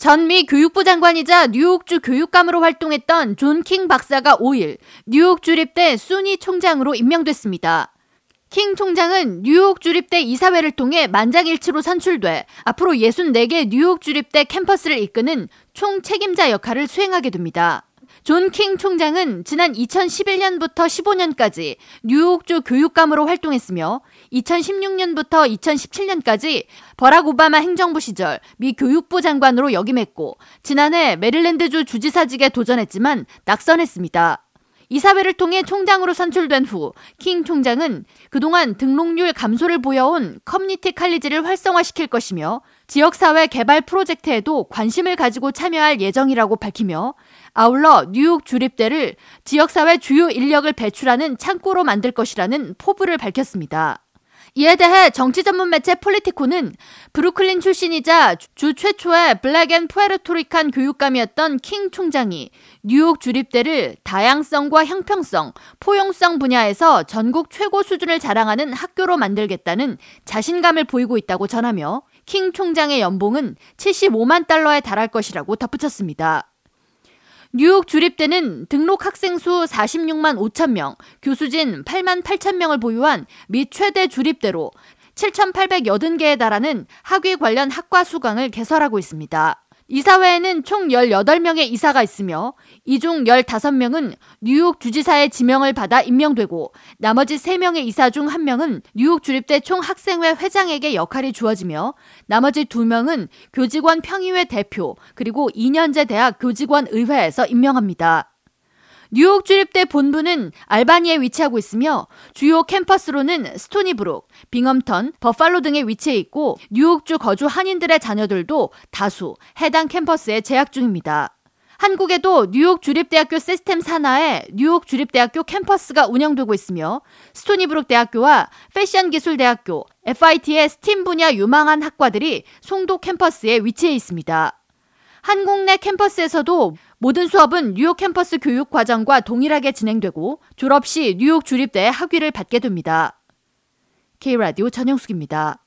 전미 교육부 장관이자 뉴욕주 교육감으로 활동했던 존 킹 박사가 5일 뉴욕 주립대 SUNY 총장으로 임명됐습니다. 킹 총장은 뉴욕 주립대 이사회를 통해 만장일치로 선출돼 앞으로 64개 뉴욕 주립대 캠퍼스를 이끄는 총 책임자 역할을 수행하게 됩니다. 존 킹 총장은 지난 2011년부터 15년까지 뉴욕주 교육감으로 활동했으며 2016년부터 2017년까지 버락 오바마 행정부 시절 미 교육부 장관으로 역임했고 지난해 메릴랜드주 주지사직에 도전했지만 낙선했습니다. 이사회를 통해 총장으로 선출된 후 킹 총장은 그동안 등록률 감소를 보여온 커뮤니티 칼리지를 활성화시킬 것이며 지역사회 개발 프로젝트에도 관심을 가지고 참여할 예정이라고 밝히며 아울러 뉴욕 주립대를 지역사회 주요 인력을 배출하는 창구로 만들 것이라는 포부를 밝혔습니다. 이에 대해 정치 전문 매체 폴리티코는 브루클린 출신이자 주 최초의 Black and Puerto Rican 교육감이었던 킹 총장이 뉴욕 주립대를 다양성과 형평성, 포용성 분야에서 전국 최고 수준을 자랑하는 학교로 만들겠다는 자신감을 보이고 있다고 전하며 킹 총장의 연봉은 75만 달러에 달할 것이라고 덧붙였습니다. 뉴욕 주립대는 등록 학생 수 46만 5천 명, 교수진 8만 8천 명을 보유한 미 최대 주립대로 7,880개에 달하는 학위 관련 학과 수강을 개설하고 있습니다. 이사회에는 총 18명의 이사가 있으며 이 중 15명은 뉴욕 주지사의 지명을 받아 임명되고 나머지 3명의 이사 중 1명은 뉴욕 주립대 총 학생회 회장에게 역할이 주어지며 나머지 2명은 교직원 평의회 대표 그리고 2년제 대학 교직원 의회에서 임명합니다. 뉴욕 주립대 본부는 알바니에 위치하고 있으며 주요 캠퍼스로는 스토니브룩, 빙엄턴, 버팔로 등에 위치해 있고 뉴욕주 거주 한인들의 자녀들도 다수 해당 캠퍼스에 재학 중입니다. 한국에도 뉴욕 주립대학교 시스템 산하에 뉴욕 주립대학교 캠퍼스가 운영되고 있으며 스토니브룩 대학교와 패션기술대학교, FIT의 STEAM 분야 유망한 학과들이 송도 캠퍼스에 위치해 있습니다. 한국 내 캠퍼스에서도 모든 수업은 뉴욕 캠퍼스 교육 과정과 동일하게 진행되고 졸업 시 뉴욕 주립대 학위를 받게 됩니다. K라디오 전영숙입니다.